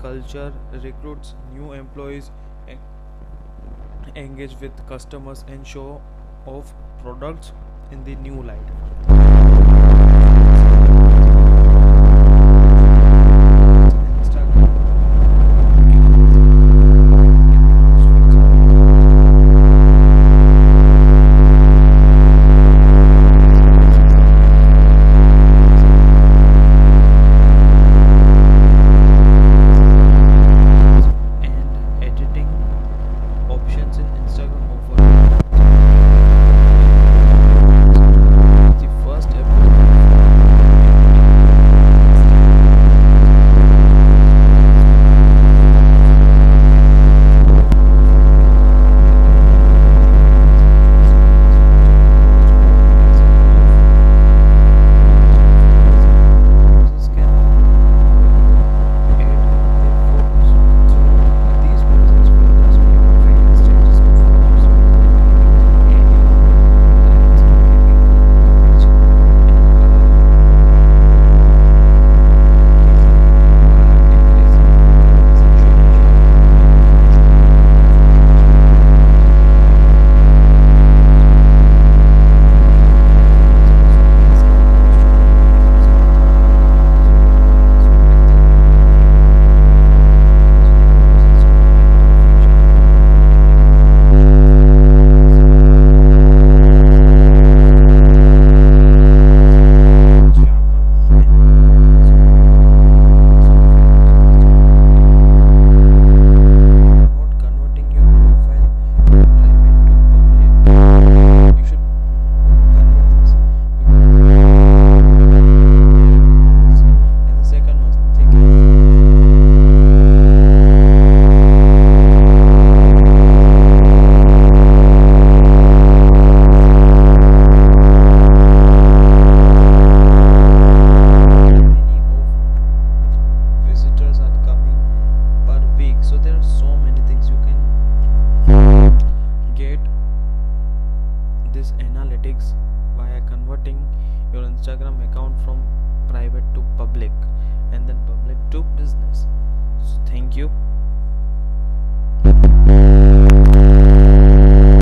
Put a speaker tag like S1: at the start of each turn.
S1: culture recruits new employees engage with customers and show off products in the new light analytics via converting your instagram account from private to public and then public to business. So thank you